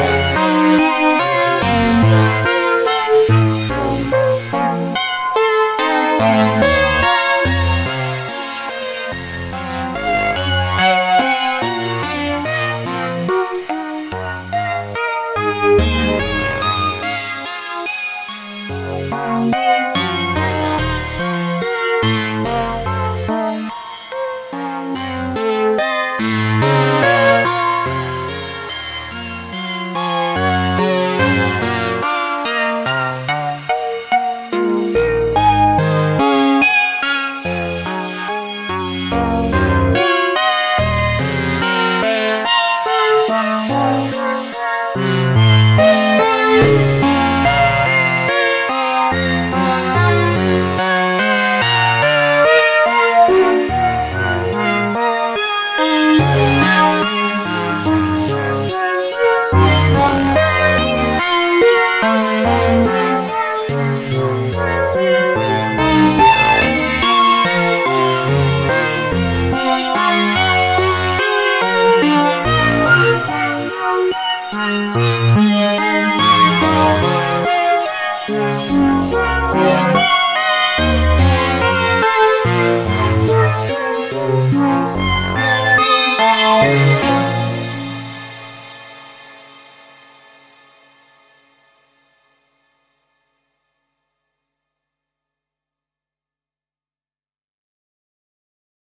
Música Música